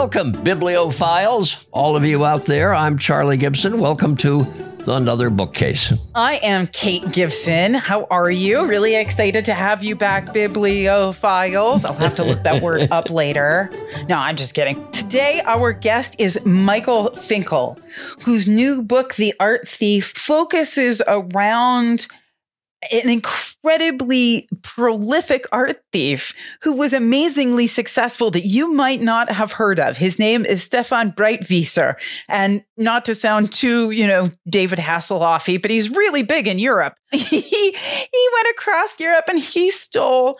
Welcome, bibliophiles, all of you out there. I'm Charlie Gibson. Welcome to another bookcase. I am Kate Gibson. How are you? Really excited to have you back, bibliophiles. I'll have to look that word up later. No, I'm just kidding. Today, our guest is Michael Finkel, whose new book, The Art Thief, focuses around an incredibly prolific art thief who was amazingly successful that you might not have heard of. His name is Stéphane Breitwieser. And not to sound too, you know, David Hasselhoffy, but he's really big in Europe. he, he went across Europe and he stole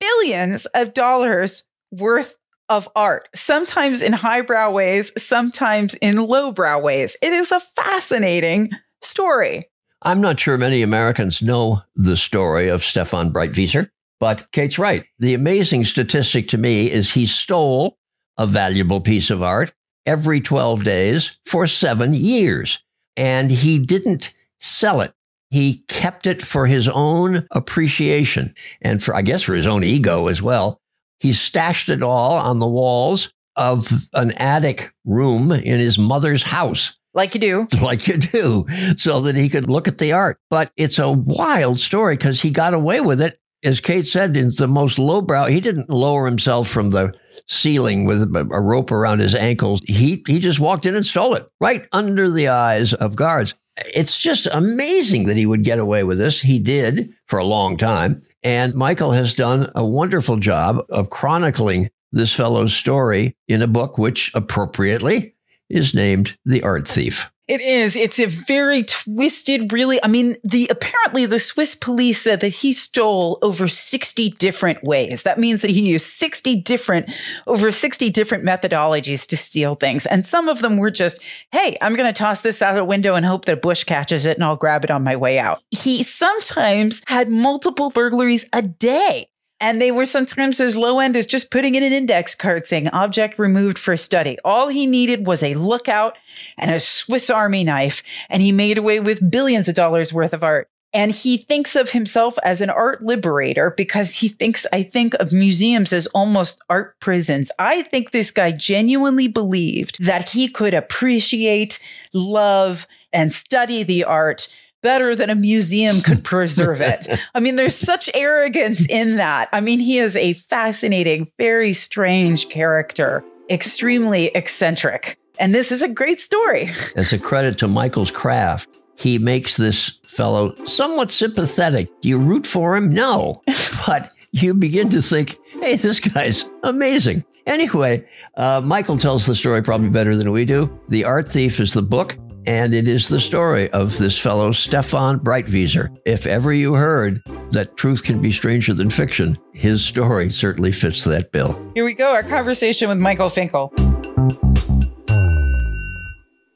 billions of dollars worth of art, sometimes in highbrow ways, sometimes in lowbrow ways. It is a fascinating story. I'm not sure many Americans know the story of Stéphane Breitwieser, but Kate's right. The amazing statistic to me is he stole a valuable piece of art every 12 days for seven years. And he didn't sell it. He kept it for his own appreciation and for, I guess, for his own ego as well. He stashed it all on the walls of an attic room in his mother's house. Like you do. Like you do, so that he could look at the art. But it's a wild story because he got away with it. As Kate said, in the most lowbrow, he didn't lower himself from the ceiling with a rope around his ankles. He, he just walked in and stole it right under the eyes of guards. It's just amazing that he would get away with this. He did for a long time. And Michael has done a wonderful job of chronicling this fellow's story in a book, which appropriately is named The Art Thief. It is. It's a very twisted, really. I mean, the apparently the Swiss police said that he stole over 60 different ways. That means that he used 60 different, over 60 different methodologies to steal things. And some of them were just, hey, I'm going to toss this out a window and hope that a bush catches it and I'll grab it on my way out. He sometimes had multiple burglaries a day. And they were sometimes as low end as just putting in an index card saying object removed for study. All he needed was a lookout and a Swiss Army knife, and he made away with billions of dollars worth of art. And he thinks of himself as an art liberator because he thinks, I think, of museums as almost art prisons. I think this guy genuinely believed that he could appreciate, love, and study the art better than a museum could preserve it. I mean, there's such arrogance in that. I mean, he is a fascinating, very strange character, extremely eccentric. And this is a great story. It's a credit to Michael's craft. He makes this fellow somewhat sympathetic. Do you root for him? No. But you begin to think, hey, this guy's amazing. Anyway, uh, Michael tells the story probably better than we do. The Art Thief is the book. And it is the story of this fellow, Stéphane Breitwieser. If ever you heard that truth can be stranger than fiction, his story certainly fits that bill. Here we go, our conversation with Michael Finkel.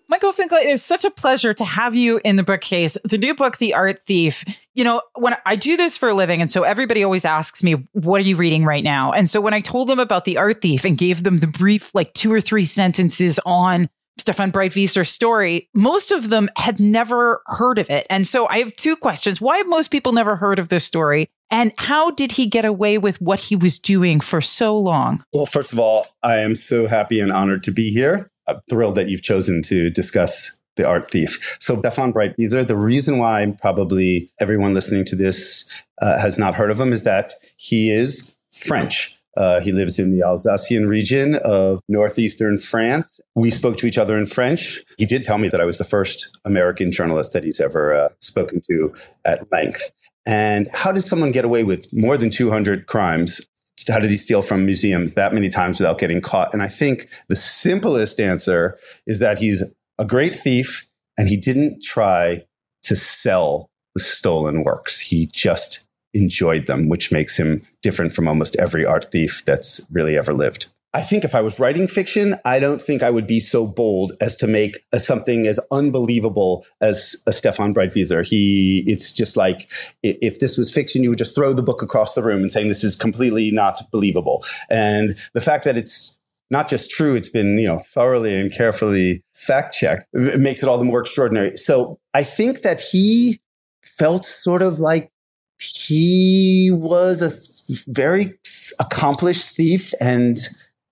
Michael Finkel, it is such a pleasure to have you in the bookcase. The new book, The Art Thief. You know, when I do this for a living, and so everybody always asks me, What are you reading right now? And so when I told them about The Art Thief and gave them the brief, like two or three sentences on Stéphane Breitwieser's story, most of them had never heard of it. And so I have two questions. Why have most people never heard of this story? And how did he get away with what he was doing for so long? Well, first of all, I am so happy and honored to be here. I'm thrilled that you've chosen to discuss the art thief. So, Stéphane Breitwieser, the reason why probably everyone listening to this uh, has not heard of him is that he is French. Uh, he lives in the Alsatian region of northeastern France. We spoke to each other in French. He did tell me that I was the first American journalist that he's ever uh, spoken to at length. And how did someone get away with more than 200 crimes? How did he steal from museums that many times without getting caught? And I think the simplest answer is that he's a great thief and he didn't try to sell the stolen works. He just enjoyed them, which makes him different from almost every art thief that's really ever lived. I think if I was writing fiction, I don't think I would be so bold as to make a, something as unbelievable as a Stéphane Breitwieser. He, it's just like if this was fiction, you would just throw the book across the room and saying this is completely not believable. And the fact that it's not just true, it's been, you know, thoroughly and carefully fact checked makes it all the more extraordinary. So I think that he felt sort of like he was a very accomplished thief and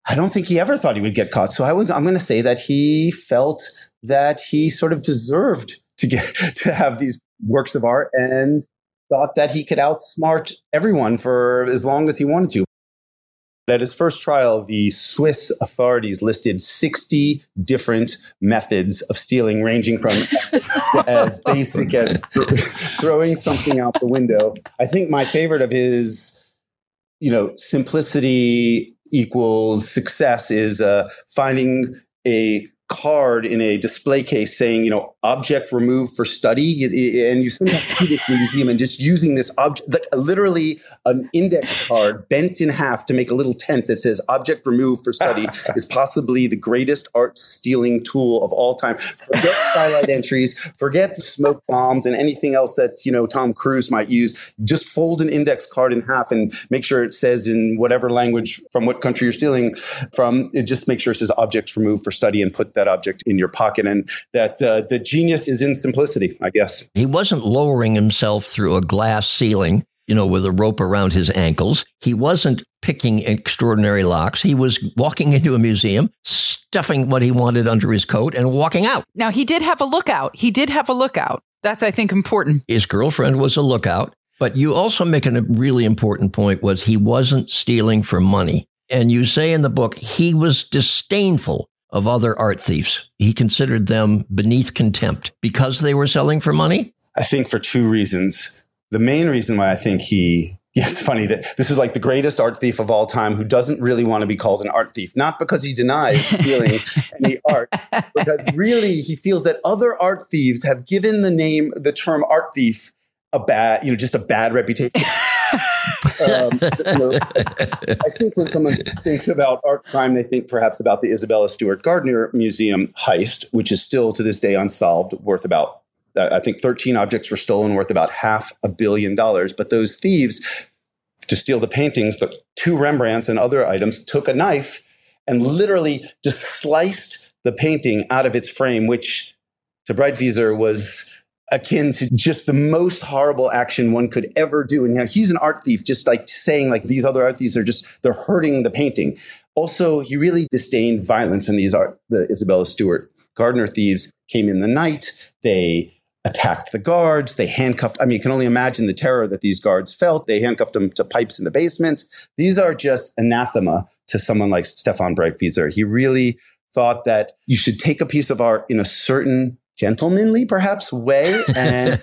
I don't think he ever thought he would get caught. So I would, I'm going to say that he felt that he sort of deserved to get to have these works of art and thought that he could outsmart everyone for as long as he wanted to. At his first trial, the Swiss authorities listed 60 different methods of stealing, ranging from as basic as throwing something out the window. I think my favorite of his, you know, simplicity equals success is uh, finding a card in a display case saying, you know, object removed for study. And you sometimes see this in the museum and just using this object, like literally an index card bent in half to make a little tent that says object removed for study is possibly the greatest art stealing tool of all time. Forget skylight entries, forget smoke bombs and anything else that, you know, Tom Cruise might use. Just fold an index card in half and make sure it says in whatever language from what country you're stealing from, it just make sure it says objects removed for study and put that object in your pocket. And that uh, the genius is in simplicity, I guess. He wasn't lowering himself through a glass ceiling, you know, with a rope around his ankles. He wasn't picking extraordinary locks. He was walking into a museum, stuffing what he wanted under his coat and walking out. Now, he did have a lookout. He did have a lookout. That's, I think, important. His girlfriend was a lookout. But you also make a really important point was he wasn't stealing for money. And you say in the book, he was disdainful of other art thieves. He considered them beneath contempt because they were selling for money? I think for two reasons. The main reason why I think he yeah, it's funny that this is like the greatest art thief of all time who doesn't really want to be called an art thief, not because he denies stealing any art, because really he feels that other art thieves have given the name, the term art thief, a bad, you know, just a bad reputation. um, you know, I think when someone thinks about art crime, they think perhaps about the Isabella Stewart Gardner Museum heist, which is still to this day unsolved, worth about, uh, I think 13 objects were stolen, worth about half a billion dollars. But those thieves, to steal the paintings, the two Rembrandts and other items, took a knife and literally just sliced the painting out of its frame, which to Breitwieser was akin to just the most horrible action one could ever do. And know, he's an art thief, just like saying like these other art thieves are just they're hurting the painting. Also, he really disdained violence, and these art the Isabella Stewart Gardner thieves came in the night. They attacked the guards. They handcuffed. I mean, you can only imagine the terror that these guards felt. They handcuffed them to pipes in the basement. These are just anathema to someone like Stéphane Breitwieser. He really thought that you should take a piece of art in a certain gentlemanly, perhaps, way. And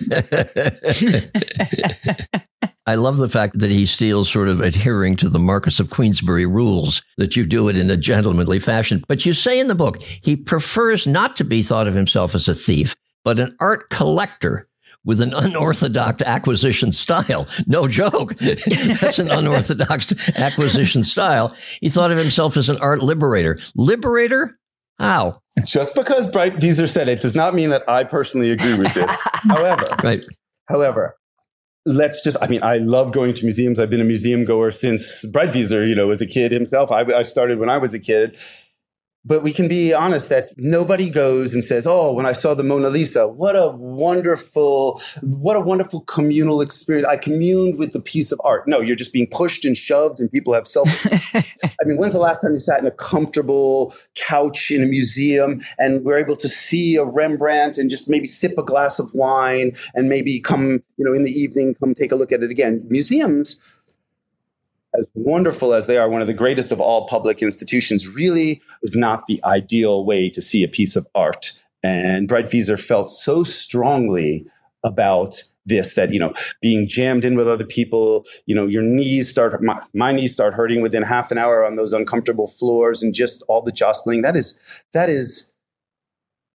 I love the fact that he steals sort of adhering to the Marquess of Queensberry rules, that you do it in a gentlemanly fashion. But you say in the book, he prefers not to be thought of himself as a thief, but an art collector with an unorthodox acquisition style. No joke. That's an unorthodox acquisition style. He thought of himself as an art liberator. Liberator? How? Just because Bright Breitwieser said it does not mean that I personally agree with this. however, right. however, let's just, I mean, I love going to museums. I've been a museum goer since Bright Breitwieser, you know, was a kid himself. I, I started when I was a kid. But we can be honest that nobody goes and says, "Oh, when I saw the Mona Lisa, what a wonderful, what a wonderful communal experience! I communed with the piece of art." No, you're just being pushed and shoved, and people have self. I mean, when's the last time you sat in a comfortable couch in a museum and were able to see a Rembrandt and just maybe sip a glass of wine and maybe come, you know, in the evening, come take a look at it again? Museums as wonderful as they are, one of the greatest of all public institutions, really was not the ideal way to see a piece of art. And Breitwieser felt so strongly about this that you know being jammed in with other people you know your knees start my, my, knees start hurting within half an hour on those uncomfortable floors and just all the jostling that is that is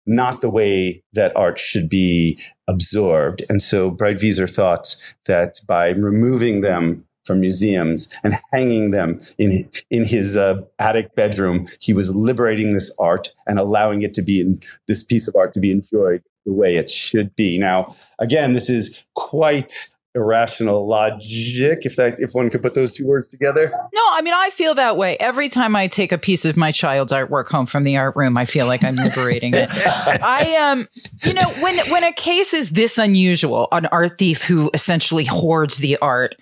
not the way that art should be absorbed and so Breitwieser thought that by removing them from museums and hanging them in in his uh, attic bedroom. He was liberating this art and allowing it to be in this piece of art to be enjoyed the way it should be. Now, again, this is quite irrational logic if that if one could put those two words together no i mean i feel that way every time i take a piece of my child's artwork home from the art room i feel like i'm liberating it i um you know when when a case is this unusual an art thief who essentially hoards the art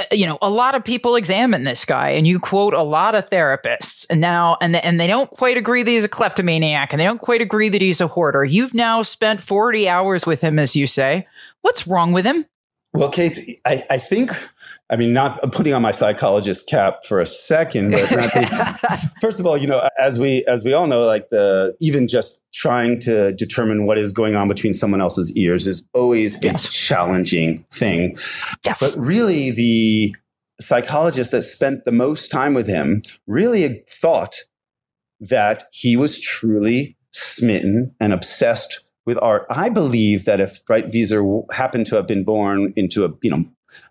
Uh, you know a lot of people examine this guy and you quote a lot of therapists. And now and, and they don't quite agree that he's a kleptomaniac and they don't quite agree that he's a hoarder. You've now spent 40 hours with him as you say. What's wrong with him? Well, Kate, I, I think I mean, not putting on my psychologist cap for a second, but think, first of all, you know, as we as we all know, like the even just trying to determine what is going on between someone else's ears is always yes. a challenging thing. Yes. But really, the psychologist that spent the most time with him really thought that he was truly smitten and obsessed with art. I believe that if Breitwieser happened to have been born into a, you know,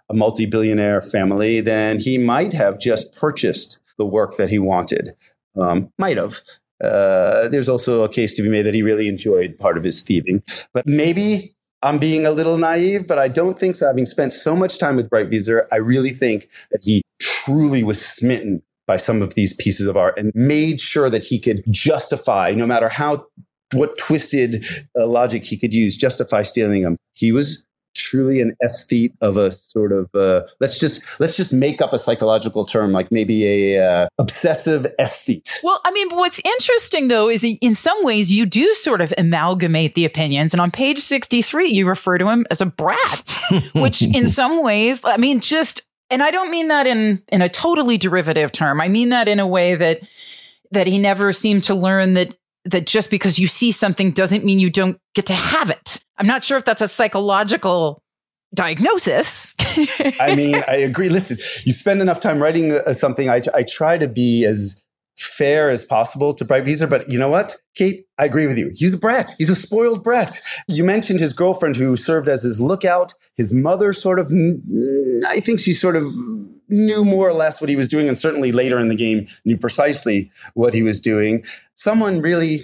a multi-billionaire family, then he might have just purchased the work that he wanted. Um, might have. Uh, there's also a case to be made that he really enjoyed part of his thieving. But maybe I'm being a little naive, but I don't think so. Having spent so much time with Bright Breitwieser, I really think that he truly was smitten by some of these pieces of art and made sure that he could justify, no matter how what twisted uh, logic he could use justify stealing them. He was truly an aesthete of a sort of uh, let's just let's just make up a psychological term like maybe a uh, obsessive aesthete. Well i mean what's interesting though is in some ways you do sort of amalgamate the opinions. And on page 63 you refer to him as a brat which in some ways i mean just and i don't mean that in in a totally derivative term. I mean that in a way that that he never seemed to learn that that just because you see something doesn't mean you don't get to have it. I'm not sure if that's a psychological diagnosis. I mean, I agree. Listen, you spend enough time writing uh, something. I, I try to be as fair as possible to bright Breitwieser, but you know what, Kate? I agree with you. He's a brat. He's a spoiled brat. You mentioned his girlfriend who served as his lookout. His mother sort of, I think she sort of knew more or less what he was doing, and certainly later in the game knew precisely what he was doing. Someone really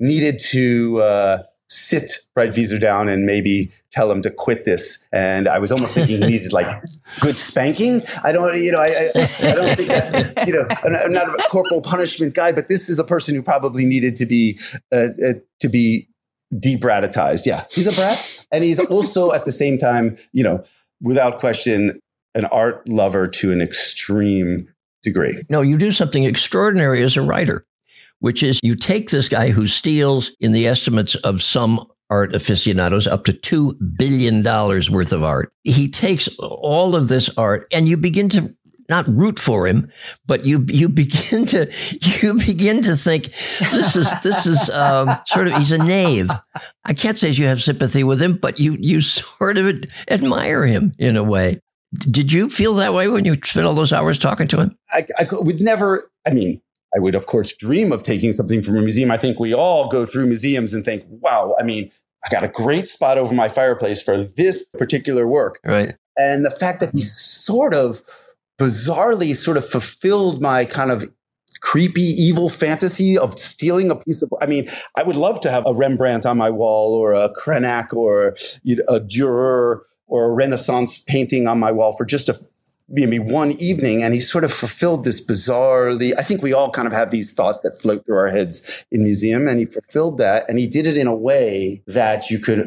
needed to uh, sit Breitwieser down and maybe tell him to quit this. And I was almost thinking he needed like good spanking. I don't, you know, I, I, I don't think that's, you know, I'm not a corporal punishment guy, but this is a person who probably needed to be uh, uh, to be debratitized. Yeah, he's a brat, and he's also at the same time, you know, without question, an art lover to an extreme degree. No, you do something extraordinary as a writer, which is you take this guy who steals, in the estimates of some art aficionados, up to $2 billion worth of art. He takes all of this art and you begin to not root for him, but you you begin to you begin to think this is this is um, sort of he's a knave. I can't say you have sympathy with him, but you you sort of admire him in a way. Did you feel that way when you spent all those hours talking to him? I, I would never, I mean, I would, of course, dream of taking something from a museum. I think we all go through museums and think, wow, I mean, I got a great spot over my fireplace for this particular work. Right. And the fact that he sort of bizarrely sort of fulfilled my kind of creepy, evil fantasy of stealing a piece of. I mean, I would love to have a Rembrandt on my wall or a Cranach or you know, a Dürer or a Renaissance painting on my wall for just a maybe one evening and he sort of fulfilled this bizarrely i think we all kind of have these thoughts that float through our heads in museum and he fulfilled that and he did it in a way that you could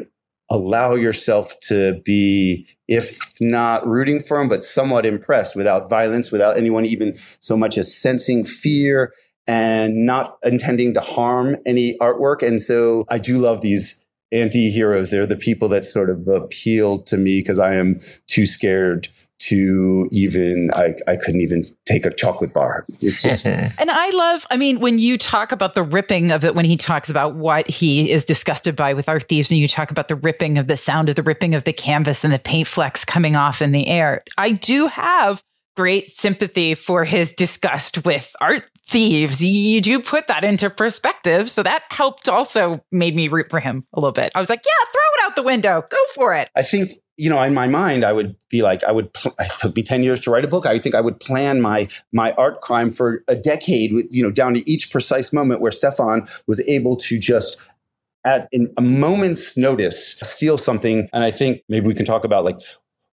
allow yourself to be if not rooting for him but somewhat impressed without violence without anyone even so much as sensing fear and not intending to harm any artwork. And so i do love these anti-heroes. They're the people that sort of appeal to me because i am too scared to even I, I couldn't even take a chocolate bar. Just, and i love i mean when you talk about the ripping of it when he talks about what he is disgusted by with our thieves and you talk about the ripping of the sound of the ripping of the canvas and the paint flecks coming off in the air i do have great sympathy for his disgust with art thieves. You do put that into perspective. So that helped also made me root for him a little bit. I was like, yeah, throw it out the window. Go for it. I think you know, in my mind, I would be like, I would. Pl- it took me ten years to write a book. I think I would plan my my art crime for a decade, with you know, down to each precise moment where Stéphane was able to just at in a moment's notice steal something. And I think maybe we can talk about like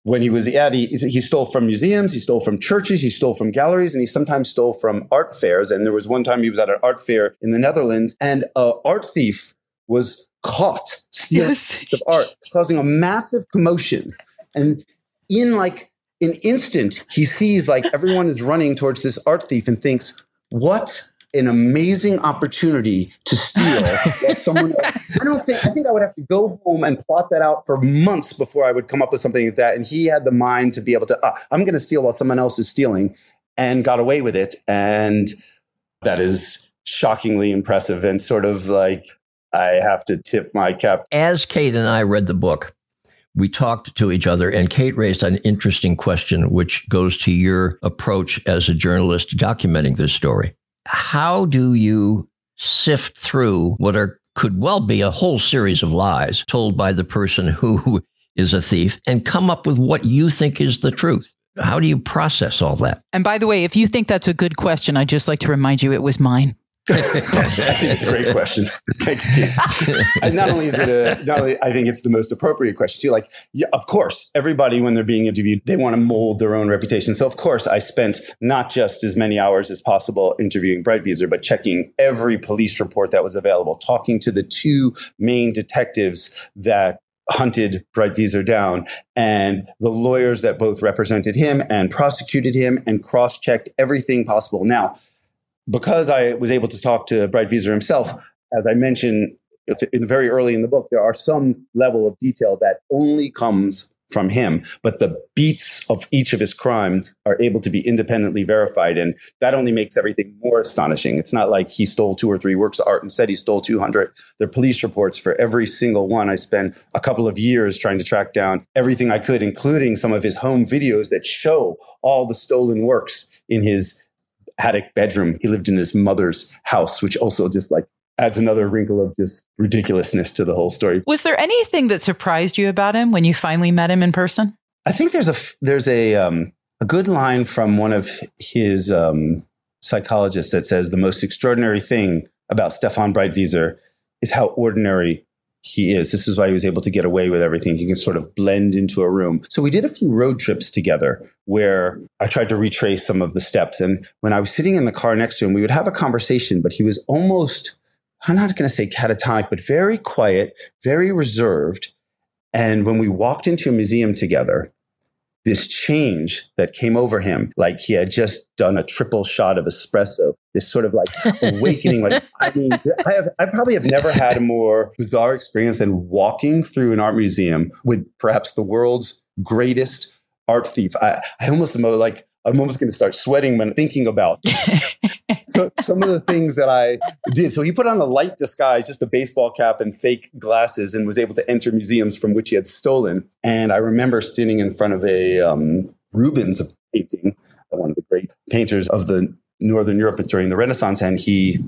when he was at he, he stole from museums he stole from churches he stole from galleries and he sometimes stole from art fairs and there was one time he was at an art fair in the netherlands and an art thief was caught stealing Yes. of art causing a massive commotion and in like an instant he sees like everyone is running towards this art thief and thinks what an amazing opportunity to steal someone else. I don't think I think I would have to go home and plot that out for months before I would come up with something like that. And he had the mind to be able to, ah, I'm going to steal while someone else is stealing, and got away with it. And that is shockingly impressive and sort of like I have to tip my cap. As Kate and I read the book, we talked to each other, and Kate raised an interesting question, which goes to your approach as a journalist documenting this story. How do you sift through what are could well be a whole series of lies told by the person who is a thief and come up with what you think is the truth? How do you process all that? And by the way, if you think that's a good question, I'd just like to remind you it was mine. I think it's a great question. Thank you. And not only is it a, not only I think it's the most appropriate question too. Like, yeah, of course, everybody when they're being interviewed, they want to mold their own reputation. So of course, I spent not just as many hours as possible interviewing Breitwieser, but checking every police report that was available, talking to the two main detectives that hunted Breitwieser down and the lawyers that both represented him and prosecuted him and cross-checked everything possible. Now, because I was able to talk to Breitwieser himself, as I mentioned in very early in the book, there are some level of detail that only comes from him, but the beats of each of his crimes are able to be independently verified. And that only makes everything more astonishing. It's not like he stole two or three works of art and said he stole 200. There are police reports for every single one. I spent a couple of years trying to track down everything I could, including some of his home videos that show all the stolen works in his attic bedroom. He lived in his mother's house, which also just like adds another wrinkle of just ridiculousness to the whole story. Was there anything that surprised you about him when you finally met him in person? I think there's a there's a um, a good line from one of his um, psychologists that says the most extraordinary thing about Stéphane Breitwieser is how ordinary he is. This is why he was able to get away with everything. He can sort of blend into a room. So we did a few road trips together where I tried to retrace some of the steps. And when I was sitting in the car next to him, we would have a conversation, but he was almost, I'm not going to say catatonic, but very quiet, very reserved. And when we walked into a museum together, this change that came over him, like he had just done a triple shot of espresso, this sort of like awakening. Like, I mean, I have, I probably have never had a more bizarre experience than walking through an art museum with perhaps the world's greatest art thief. I, I almost am like, I'm almost going to start sweating when thinking about so, some of the things that I did. So he put on a light disguise, just a baseball cap and fake glasses, and was able to enter museums from which he had stolen. And I remember standing in front of a um, Rubens painting, one of the great painters of the Northern Europe during the Renaissance, and he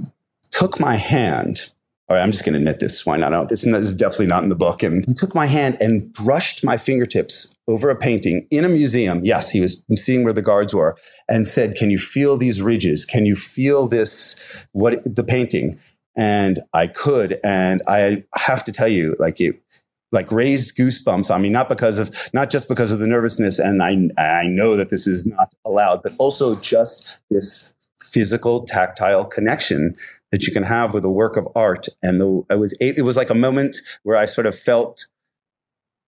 took my hand all right, I'm just going to admit this. Why not? No, this, this is definitely not in the book. And he took my hand and brushed my fingertips over a painting in a museum. Yes, he was seeing where the guards were and said, Can you feel these ridges? Can you feel this, what the painting? And I could. And I have to tell you, like it, like raised goosebumps on me, not because of, not just because of the nervousness. And I, I know that this is not allowed, but also just this physical, tactile connection that you can have with a work of art. And the, it was it was like a moment where I sort of felt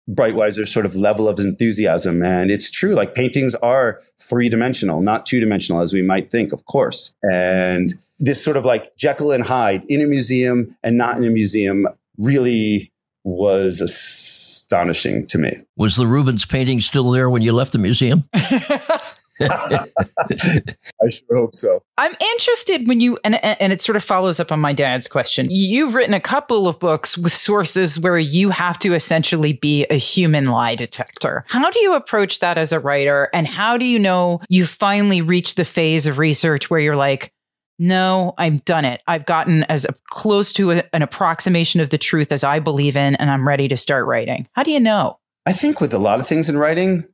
Breitwieser's sort of level of enthusiasm. And it's true, like paintings are three dimensional, not two dimensional as we might think, of course. And this sort of like Jekyll and Hyde in a museum and not in a museum really was astonishing to me. Was the Rubens painting still there when you left the museum? I sure hope so. I'm interested when you and and it sort of follows up on my dad's question. You've written a couple of books with sources where you have to essentially be a human lie detector. How do you approach that as a writer and how do you know you finally reached the phase of research where you're like no, I've done it. I've gotten as close to a, an approximation of the truth as I believe in, and I'm ready to start writing. How do you know? I think with a lot of things in writing,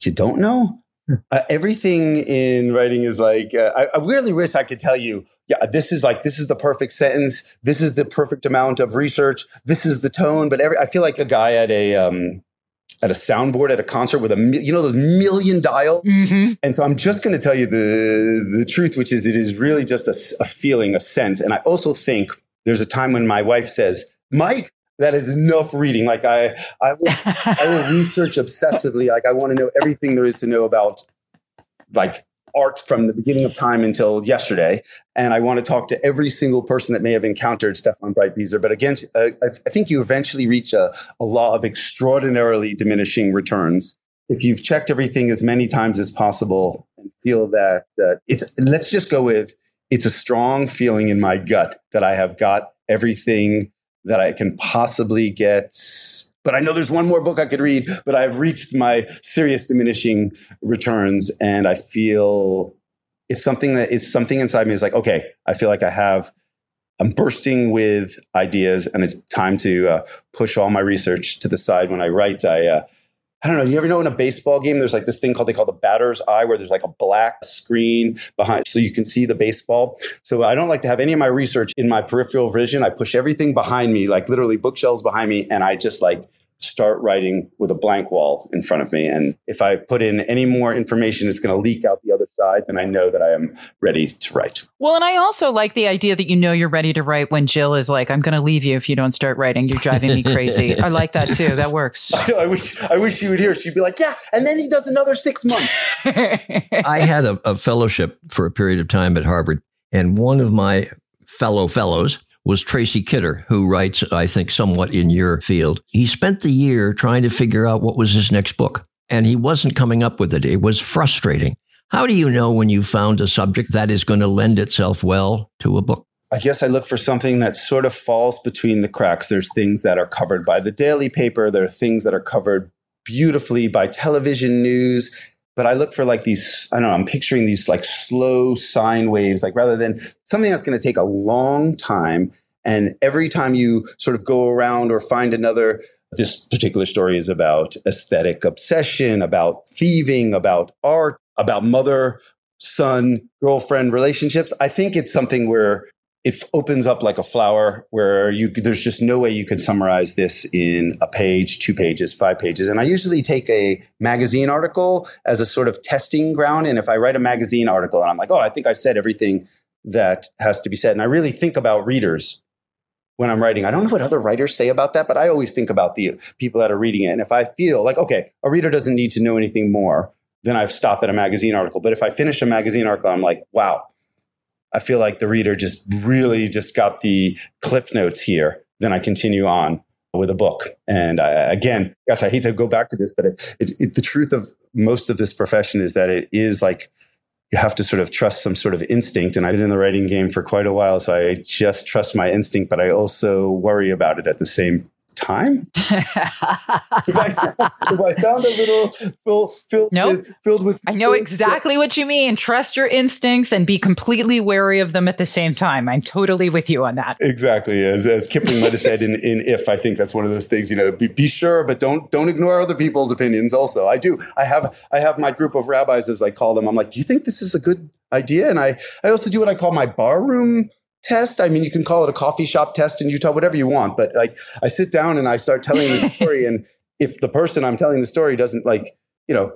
you don't know. Uh, everything in writing is like, uh, I, I really wish I could tell you, yeah, this is like, this is the perfect sentence. This is the perfect amount of research. This is the tone. But every, I feel like a guy at a, um, at a soundboard at a concert with a you know those million dials mm-hmm. and so i'm just going to tell you the the truth which is it is really just a, a, feeling a sense and i also think there's a time when my wife says mike that is enough reading like i i will, I will research obsessively like i want to know everything there is to know about like art from the beginning of time until yesterday. And I want to talk to every single person that may have encountered Stéphane Breitwieser. But again, uh, I, I, think you eventually reach a, a law of extraordinarily diminishing returns. If you've checked everything as many times as possible and feel that uh, it's, let's just go with, it's a strong feeling in my gut that I have got everything that I can possibly get but I know there's one more book I could read, but I've reached my serious diminishing returns and I feel it's something that is something inside me is like, okay, I feel like I have, I'm bursting with ideas and it's time to uh, push all my research to the side when I write. I, uh, I don't know. You ever know in a baseball game, there's like this thing called they call the batter's eye, where there's like a black screen behind, so you can see the baseball. So I don't like to have any of my research in my peripheral vision. I push everything behind me, like literally bookshelves behind me, and I just like start writing with a blank wall in front of me. And if I put in any more information, it's going to leak out the other side, then I know that I am ready to write. Well, and I also like the idea that you know you're ready to write when Jill is like, I'm going to leave you if you don't start writing. You're driving me crazy. I like that too. That works. I, I, wish, I wish you would hear. She'd be like, yeah. And then he does another six months. I had a, a fellowship for a period of time at Harvard. And one of my fellow fellows was Tracy Kidder, who writes, I think, somewhat in your field. He spent the year trying to figure out what was his next book, and he wasn't coming up with it. It was frustrating. How do you know when you've found a subject that is going to lend itself well to a book? I guess I look for something that sort of falls between the cracks. There's things that are covered by the daily paper, there are things that are covered beautifully by television news. But I look for like these, I don't know, I'm picturing these like slow sine waves, like rather than something that's going to take a long time. And every time you sort of go around or find another this particular story is about aesthetic obsession, about thieving, about art, about mother son girlfriend relationships. I think it's something where it opens up like a flower where you there's just no way you could summarize this in a page, two pages, five pages. And I usually take a magazine article as a sort of testing ground. And if I write a magazine article and I'm like, oh, I think I've said everything that has to be said, and I really think about readers when I'm writing. I don't know what other writers say about that, but I always think about the people that are reading it. And if I feel like, okay, a reader doesn't need to know anything more, then I've stopped at a magazine article. But if I finish a magazine article, I'm like, wow, I feel like the reader just really just got the cliff notes here. Then I continue on with a book. And I, again, gosh, I hate to go back to this, but it, it, it, the truth of most of this profession is that it is like you have to sort of trust some sort of instinct. And I've been in the writing game for quite a while, so I just trust my instinct, but I also worry about it at the same time. if, I sound, if, I sound, a little fill, filled, nope. with, filled with. I know exactly what you mean. Trust your instincts and be completely wary of them at the same time. I'm totally with you on that. Exactly. As, as Kipling might have said in, in If, I think that's one of those things, you know, be, be sure, but don't don't ignore other people's opinions also. I do. I have I have my group of rabbis, as I call them. I'm like, do you think this is a good idea? And I, I also do what I call my barroom test. I mean, you can call it a coffee shop test in Utah, whatever you want. But like, I sit down and I start telling the story, and if the person I'm telling the story doesn't like, you know,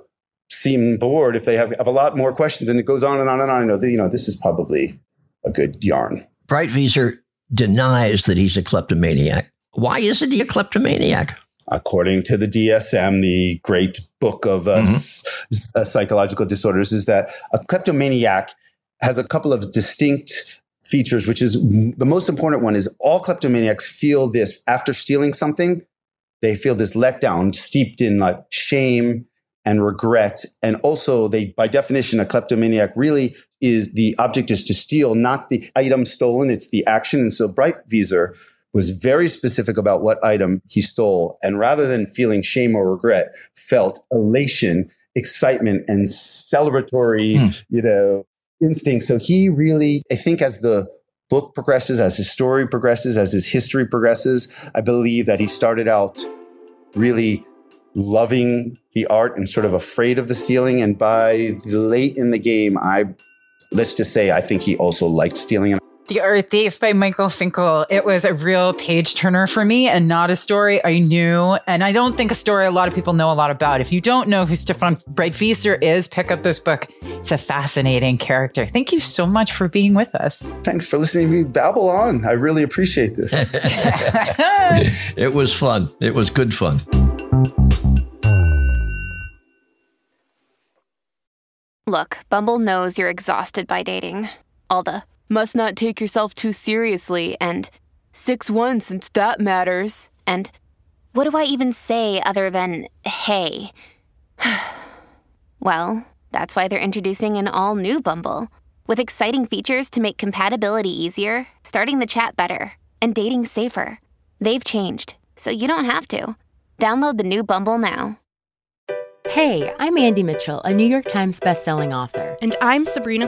seem bored, if they have, have a lot more questions, and it goes on and on and on, I know that you know this is probably a good yarn. Breitwieser denies that he's a kleptomaniac. Why isn't he a kleptomaniac? According to the DSM, the great book of uh, mm-hmm. s- uh, psychological disorders, is that a kleptomaniac has a couple of distinct features, which is the most important one is all kleptomaniacs feel this after stealing something, they feel this letdown steeped in like shame and regret. And also they, by definition, a kleptomaniac really is the object is to steal, not the item stolen. It's the action. And so Breitwieser was very specific about what item he stole. And rather than feeling shame or regret, felt elation, excitement and celebratory, hmm. you know, instinct. So he really, I think, as the book progresses, as his story progresses, as his history progresses, I believe that he started out really loving the art and sort of afraid of the stealing. And by late in the game, I let's just say I think he also liked stealing. The Art Thief by Michael Finkel. It was a real page turner for me and not a story I knew. And I don't think a story a lot of people know a lot about. If you don't know who Stéphane Breitwieser is, pick up this book. It's a fascinating character. Thank you so much for being with us. Thanks for listening to me babble on. I really appreciate this. it was fun. It was good fun. Look, Bumble knows you're exhausted by dating. All the must not take yourself too seriously and 6 1 since that matters. And what do I even say other than hey? well, that's why they're introducing an all new Bumble with exciting features to make compatibility easier, starting the chat better, and dating safer. They've changed, so you don't have to. Download the new Bumble now. Hey, I'm Andy Mitchell, a New York Times bestselling author. And I'm Sabrina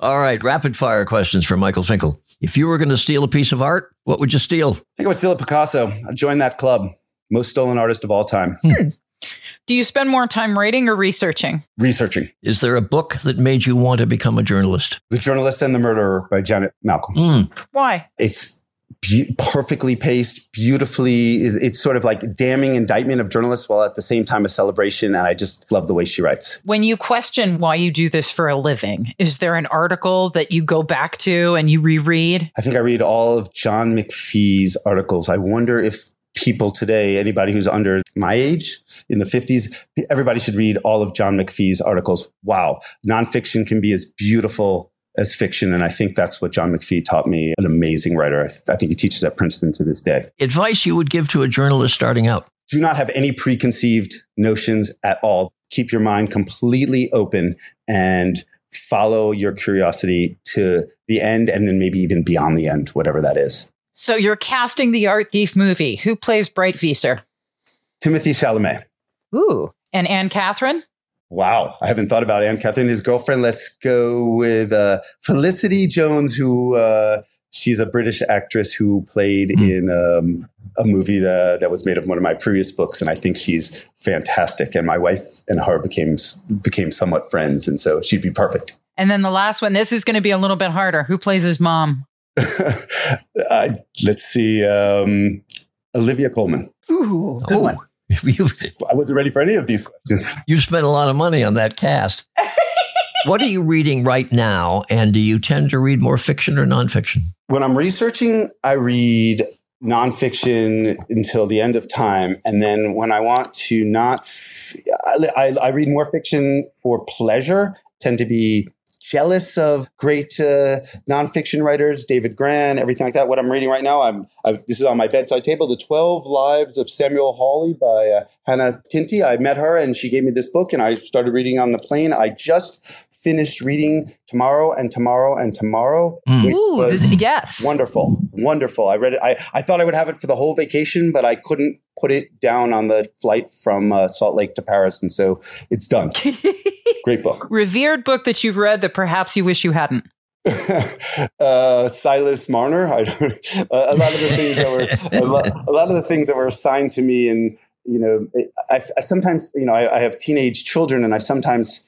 All right, rapid fire questions from Michael Finkel. If you were going to steal a piece of art, what would you steal? I think I would steal a Picasso. I'd join that club. Most stolen artist of all time. Hmm. Do you spend more time writing or researching? Researching. Is there a book that made you want to become a journalist? The Journalist and the Murderer by Janet Malcolm. Mm. Why? It's be- perfectly paced, beautifully. It's sort of like damning indictment of journalists while at the same time a celebration. And I just love the way she writes. When you question why you do this for a living, is there an article that you go back to and you reread? I think I read all of John McPhee's articles. I wonder if people today, anybody who's under my age in the 50s, everybody should read all of John McPhee's articles. Wow. Nonfiction can be as beautiful as fiction. And I think that's what John McPhee taught me, an amazing writer. I think he teaches at Princeton to this day. Advice you would give to a journalist starting out? Do not have any preconceived notions at all. Keep your mind completely open and follow your curiosity to the end and then maybe even beyond the end, whatever that is. So you're casting the Art Thief movie. Who plays Breitwieser? Timothée Chalamet. Ooh. And Anne Catherine? Wow, I haven't thought about Anne Catherine, his girlfriend. Let's go with uh, Felicity Jones, who uh, she's a British actress who played mm. in um, a movie that, that was made of one of my previous books, and I think she's fantastic. And my wife and her became became somewhat friends, and so she'd be perfect. And then the last one. This is going to be a little bit harder. Who plays his mom? uh, let's see, um, Olivia Colman. Ooh, good oh. one. I wasn't ready for any of these questions. You've spent a lot of money on that cast. what are you reading right now? And do you tend to read more fiction or nonfiction? When I'm researching, I read nonfiction until the end of time. And then when I want to not, f- I, I, I read more fiction for pleasure, tend to be jealous of great uh, nonfiction writers, David Grann, everything like that. What I'm reading right now, I'm I, this is on my bedside table, The Twelve Lives of Samuel Hawley by uh, Hannah Tinti. I met her and she gave me this book, and I started reading on the plane. I just finished reading tomorrow and tomorrow and tomorrow. Mm. Ooh, this, yes. Wonderful. Wonderful. I read it. I, I thought I would have it for the whole vacation, but I couldn't put it down on the flight from uh, Salt Lake to Paris, and so it's done. Great book. Revered book that you've read that perhaps you wish you hadn't. uh, Silas Marner. I don't, uh, a lot of the things that were a, lo- a, lot of the things that were assigned to me, and you know, I, I sometimes you know I, I, have teenage children, and I sometimes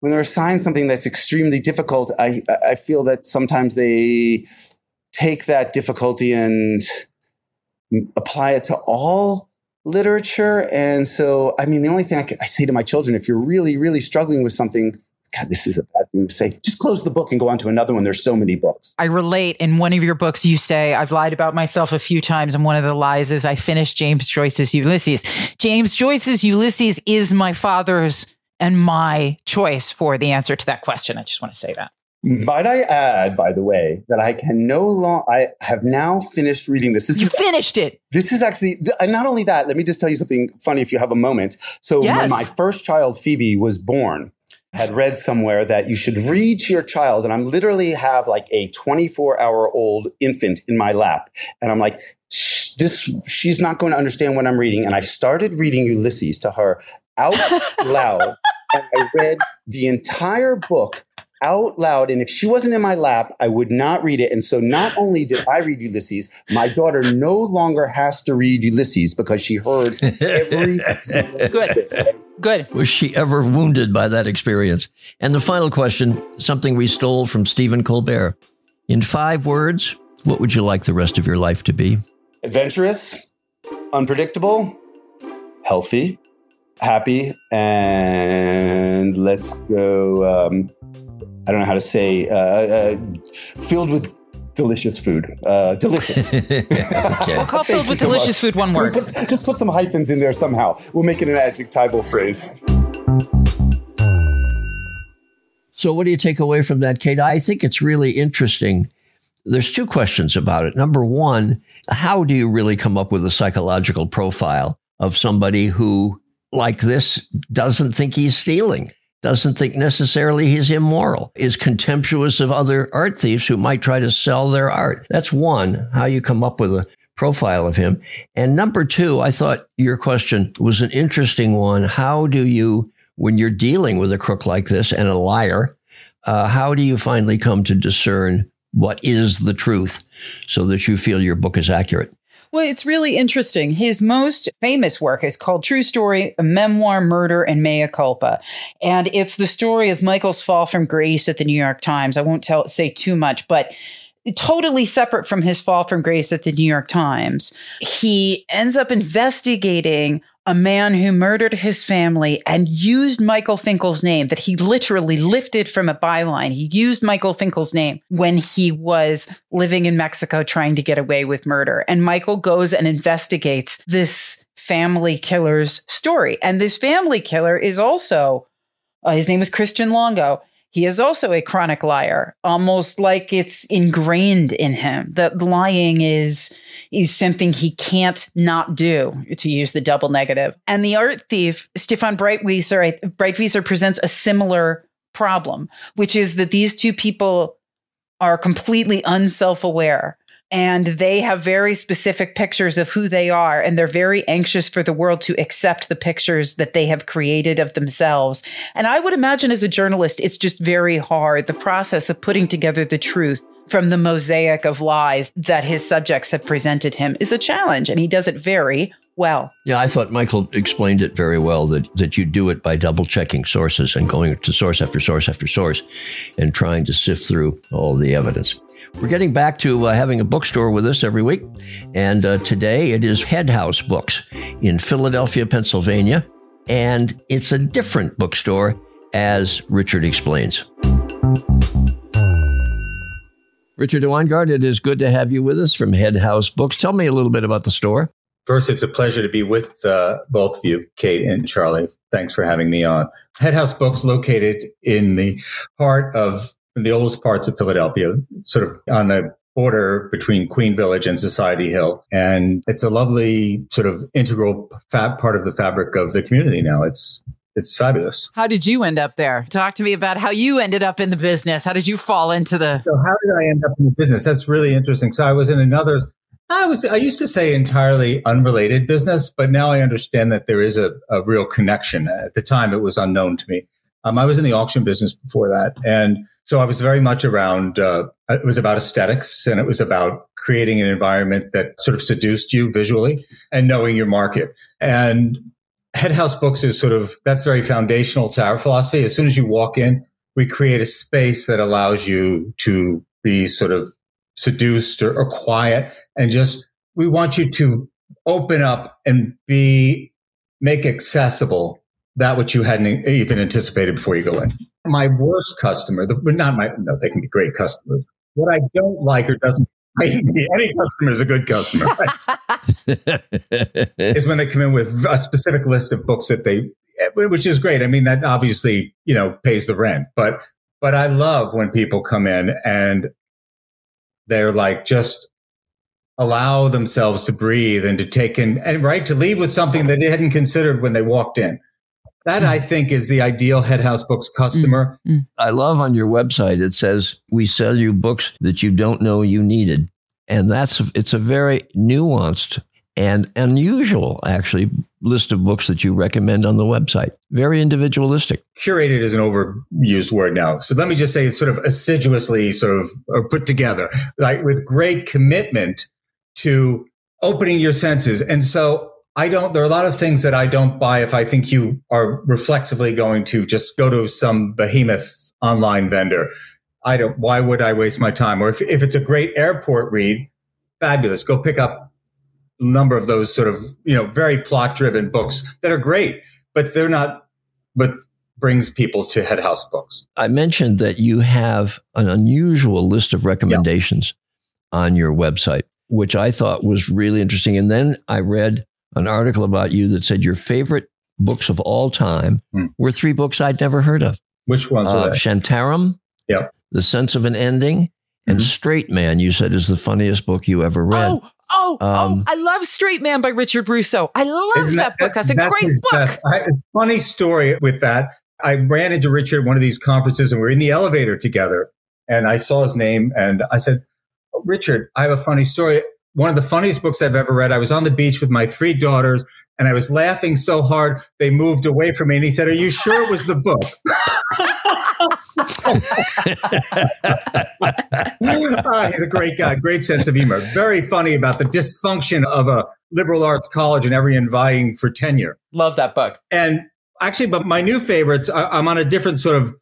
when they're assigned something that's extremely difficult, I I feel that sometimes they take that difficulty and apply it to all literature. And so, I mean, the only thing I, I say to my children, if you're really, really struggling with something, God, this is a bad thing to say. Just close the book and go on to another one. There's so many books. I relate. In one of your books, you say, I've lied about myself a few times. And one of the lies is I finished James Joyce's Ulysses. James Joyce's Ulysses is my father's and my choice for the answer to that question. I just want to say that. Might I add, by the way, that I can no longer, I have now finished reading this. this you is, finished it. This is actually, and not only that, let me just tell you something funny if you have a moment. So yes. when my first child, Phoebe, was born, I had read somewhere that you should read to your child. And I'm literally have like a 24 hour old infant in my lap. And I'm like, this, she's not going to understand what I'm reading. And I started reading Ulysses to her out loud. And I read the entire book out loud. And if she wasn't in my lap, I would not read it. And so not only did I read Ulysses, my daughter no longer has to read Ulysses because she heard every Good. Good. Was she ever wounded by that experience? And the final question something we stole from Stephen Colbert. In five words, what would you like the rest of your life to be? Adventurous, unpredictable, healthy, happy, and let's go. Um, I don't know how to say, uh, uh, filled with delicious food. Uh, delicious. okay. We'll call filled with so delicious much. food one word. Put, just put some hyphens in there somehow. We'll make it an adjectival phrase. So, what do you take away from that, Kate? I think it's really interesting. There's two questions about it. Number one, how do you really come up with a psychological profile of somebody who, like this, doesn't think he's stealing? doesn't think necessarily he's immoral, is contemptuous of other art thieves who might try to sell their art. That's one, how you come up with a profile of him. And number two, I thought your question was an interesting one. How do you, when you're dealing with a crook like this and a liar, uh, how do you finally come to discern what is the truth so that you feel your book is accurate? Well, it's really interesting. His most famous work is called True Story, a memoir, murder, and mea culpa. And it's the story of Michael's fall from grace at the New York Times. I won't tell say too much, but totally separate from his fall from grace at the New York Times. He ends up investigating a man who murdered his family and used Michael Finkel's name that he literally lifted from a byline. He used Michael Finkel's name when he was living in Mexico trying to get away with murder. And Michael goes and investigates this family killer's story. And this family killer is also, uh, his name is Christian Longo he is also a chronic liar, almost like it's ingrained in him. That lying is is something he can't not do, to use the double negative. And the art thief, Stéphane Breitwieser, Breitwieser presents a similar problem, which is that these two people are completely unself-aware and they have very specific pictures of who they are and they're very anxious for the world to accept the pictures that they have created of themselves and i would imagine as a journalist it's just very hard the process of putting together the truth from the mosaic of lies that his subjects have presented him is a challenge and he does it very well. Yeah, I thought Michael explained it very well that, that you do it by double checking sources and going to source after source after source and trying to sift through all the evidence. We're getting back to uh, having a bookstore with us every week. And uh, today it is Head House Books in Philadelphia, Pennsylvania. And it's a different bookstore, as Richard explains. Richard Wyngaert, it is good to have you with us from Head House Books. Tell me a little bit about the store. First, it's a pleasure to be with uh, both of you, Kate and Charlie. Thanks for having me on. Head House Books, located in the heart of the oldest parts of Philadelphia, sort of on the border between Queen Village and Society Hill. And it's a lovely sort of integral part of the fabric of the community now. It's it's fabulous. How did you end up there? Talk to me about how you ended up in the business. How did you fall into the So how did I end up in the business? That's really interesting. So I was in another I was I used to say entirely unrelated business, but now I understand that there is a, a real connection. At the time, it was unknown to me. Um, I was in the auction business before that, and so I was very much around. Uh, it was about aesthetics, and it was about creating an environment that sort of seduced you visually and knowing your market. And Head House Books is sort of that's very foundational to our philosophy. As soon as you walk in, we create a space that allows you to be sort of seduced or, or quiet and just we want you to open up and be make accessible that which you hadn't even anticipated before you go in. My worst customer, the, not my, no, they can be great customers. What I don't like or doesn't any customer is a good customer, is when they come in with a specific list of books that they, which is great. I mean, that obviously, you know, pays the rent, but, but I love when people come in and they're like just allow themselves to breathe and to take in and right to leave with something that they hadn't considered when they walked in. That mm. I think is the ideal Head House Books customer. Mm, mm. I love on your website it says we sell you books that you don't know you needed, and that's it's a very nuanced and unusual actually list of books that you recommend on the website. Very individualistic. Curated is an overused word now. So let me just say it's sort of assiduously sort of or put together, like with great commitment to opening your senses. And so I don't, there are a lot of things that I don't buy if I think you are reflexively going to just go to some behemoth online vendor. I don't, why would I waste my time? Or if, if it's a great airport read, fabulous. Go pick up number of those sort of, you know, very plot driven books that are great, but they're not, but brings people to Head House Books. I mentioned that you have an unusual list of recommendations yeah. on your website, which I thought was really interesting. And then I read an article about you that said your favorite books of all time hmm. were three books I'd never heard of. Which ones uh, Shantaram, yeah. The Sense of an Ending, and mm-hmm. Straight Man, you said is the funniest book you ever read. Oh, oh, oh um, oh, I love Straight Man by Richard Russo. I love that, that, book. That's a great book. I, funny story with that. I ran into Richard at one of these conferences and we are in the elevator together. And I saw his name and I said, oh, Richard, I have a funny story. One of the funniest books I've ever read. I was on the beach with my three daughters and I was laughing so hard they moved away from me. And he said, Are you sure it was the book? uh, he's a great guy, great sense of humor. Very funny about the dysfunction of a liberal arts college and everyone vying for tenure. Love that book. And actually, but my new favorites, I, am on a different sort of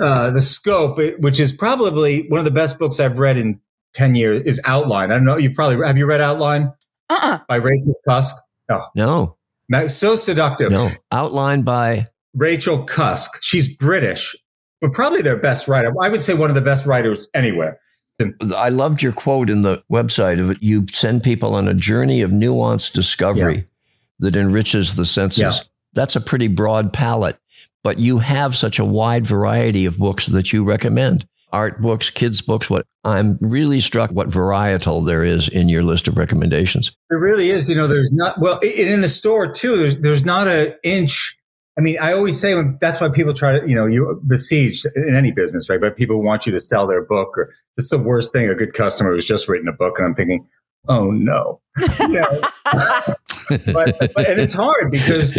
uh, the scope, which is probably one of the best books I've read in 10 years, is Outline. I don't know. You probably, have you read Outline? Uh-uh. By Rachel Cusk? Oh. No. So seductive. No. Outline by Rachel Cusk. She's British but probably their best writer. I would say one of the best writers anywhere. I loved your quote in the website of it. You send people on a journey of nuanced discovery yeah. that enriches the senses. Yeah. That's a pretty broad palette, but you have such a wide variety of books that you recommend. Art books, kids books, what I'm really struck what varietal there is in your list of recommendations. There really is. You know, there's not well in the store too, there's there's not an inch I mean, I always say when, that's why people try to, you know, you besiege in any business, right? But people want you to sell their book or it's the worst thing. A good customer who's just written a book and I'm thinking, oh no. but, but, and it's hard because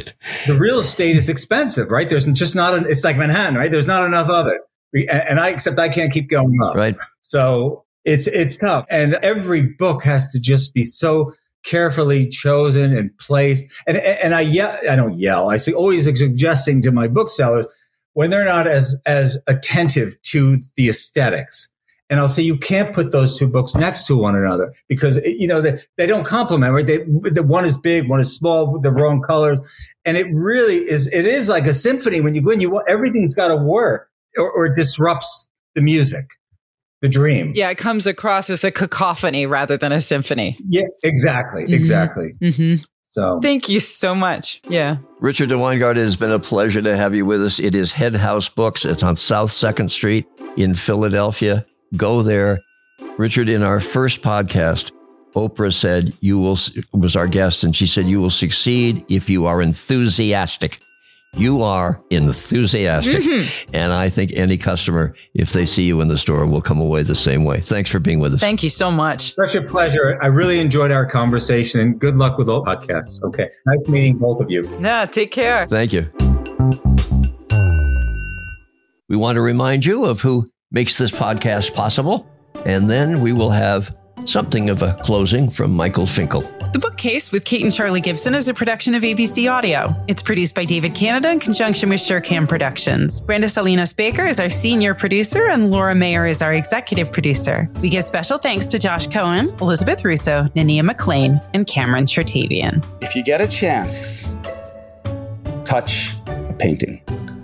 the real estate is expensive, right? There's just not, an, it's like Manhattan, right? There's not enough of it. And I, except I can't keep going up. Right. So it's, it's tough. And every book has to just be so carefully chosen and placed. And, and I yell, I don't yell. I say always suggesting to my booksellers when they're not as, as attentive to the aesthetics. And I'll say, you can't put those two books next to one another because, eh, you know, they, they don't complement, right? They, the one is big, one is small the wrong colors. And it really is, it is like a symphony. When you go in, you want, everything's got to work or, or it disrupts the music the dream. Yeah, it comes across as a cacophony rather than a symphony. Yeah, exactly. Mm-hmm. Exactly. Mm-hmm. So thank you so much. Yeah. Richard de Wyngaert, it has been a pleasure to have you with us. It is Head House Books. It's on South 2nd Street in Philadelphia. Go there. Richard, in our first podcast, Oprah said, You will, was our guest, and she said, You will succeed if you are enthusiastic. You are enthusiastic. Mm-hmm. And I think any customer, if they see you in the store, will come away the same way. Thanks for being with us. Thank you so much. Such a pleasure. I really enjoyed our conversation and good luck with all podcasts. Okay. Nice meeting both of you. Yeah, take care. Thank you. We want to remind you of who makes this podcast possible. And then we will have something of a closing from Michael Finkel. The Bookcase with Kate and Charlie Gibson is a production of ABC Audio. It's produced by David Canada in conjunction with Surecam Productions. Brenda Salinas Baker is our senior producer, and Laura Mayer is our executive producer. We give special thanks to Josh Cohen, Elizabeth Russo, Nania McLean, and Cameron Chertavian. If you get a chance, touch a painting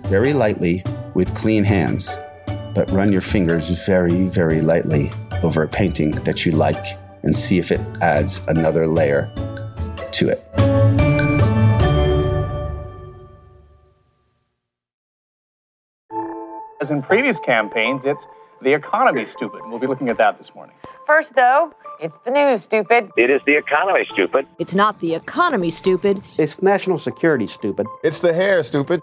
very lightly with clean hands, but run your fingers very, very lightly over a painting that you like and see if it adds another layer to it. As in previous campaigns, it's the economy, stupid. We'll be looking at that this morning. First, though, it's the news, stupid. It is the economy, stupid. It's not the economy, stupid. It's national security, stupid. It's the hair, stupid.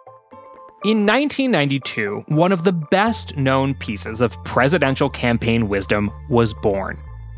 In 1992, one of the best known pieces of presidential campaign wisdom was born.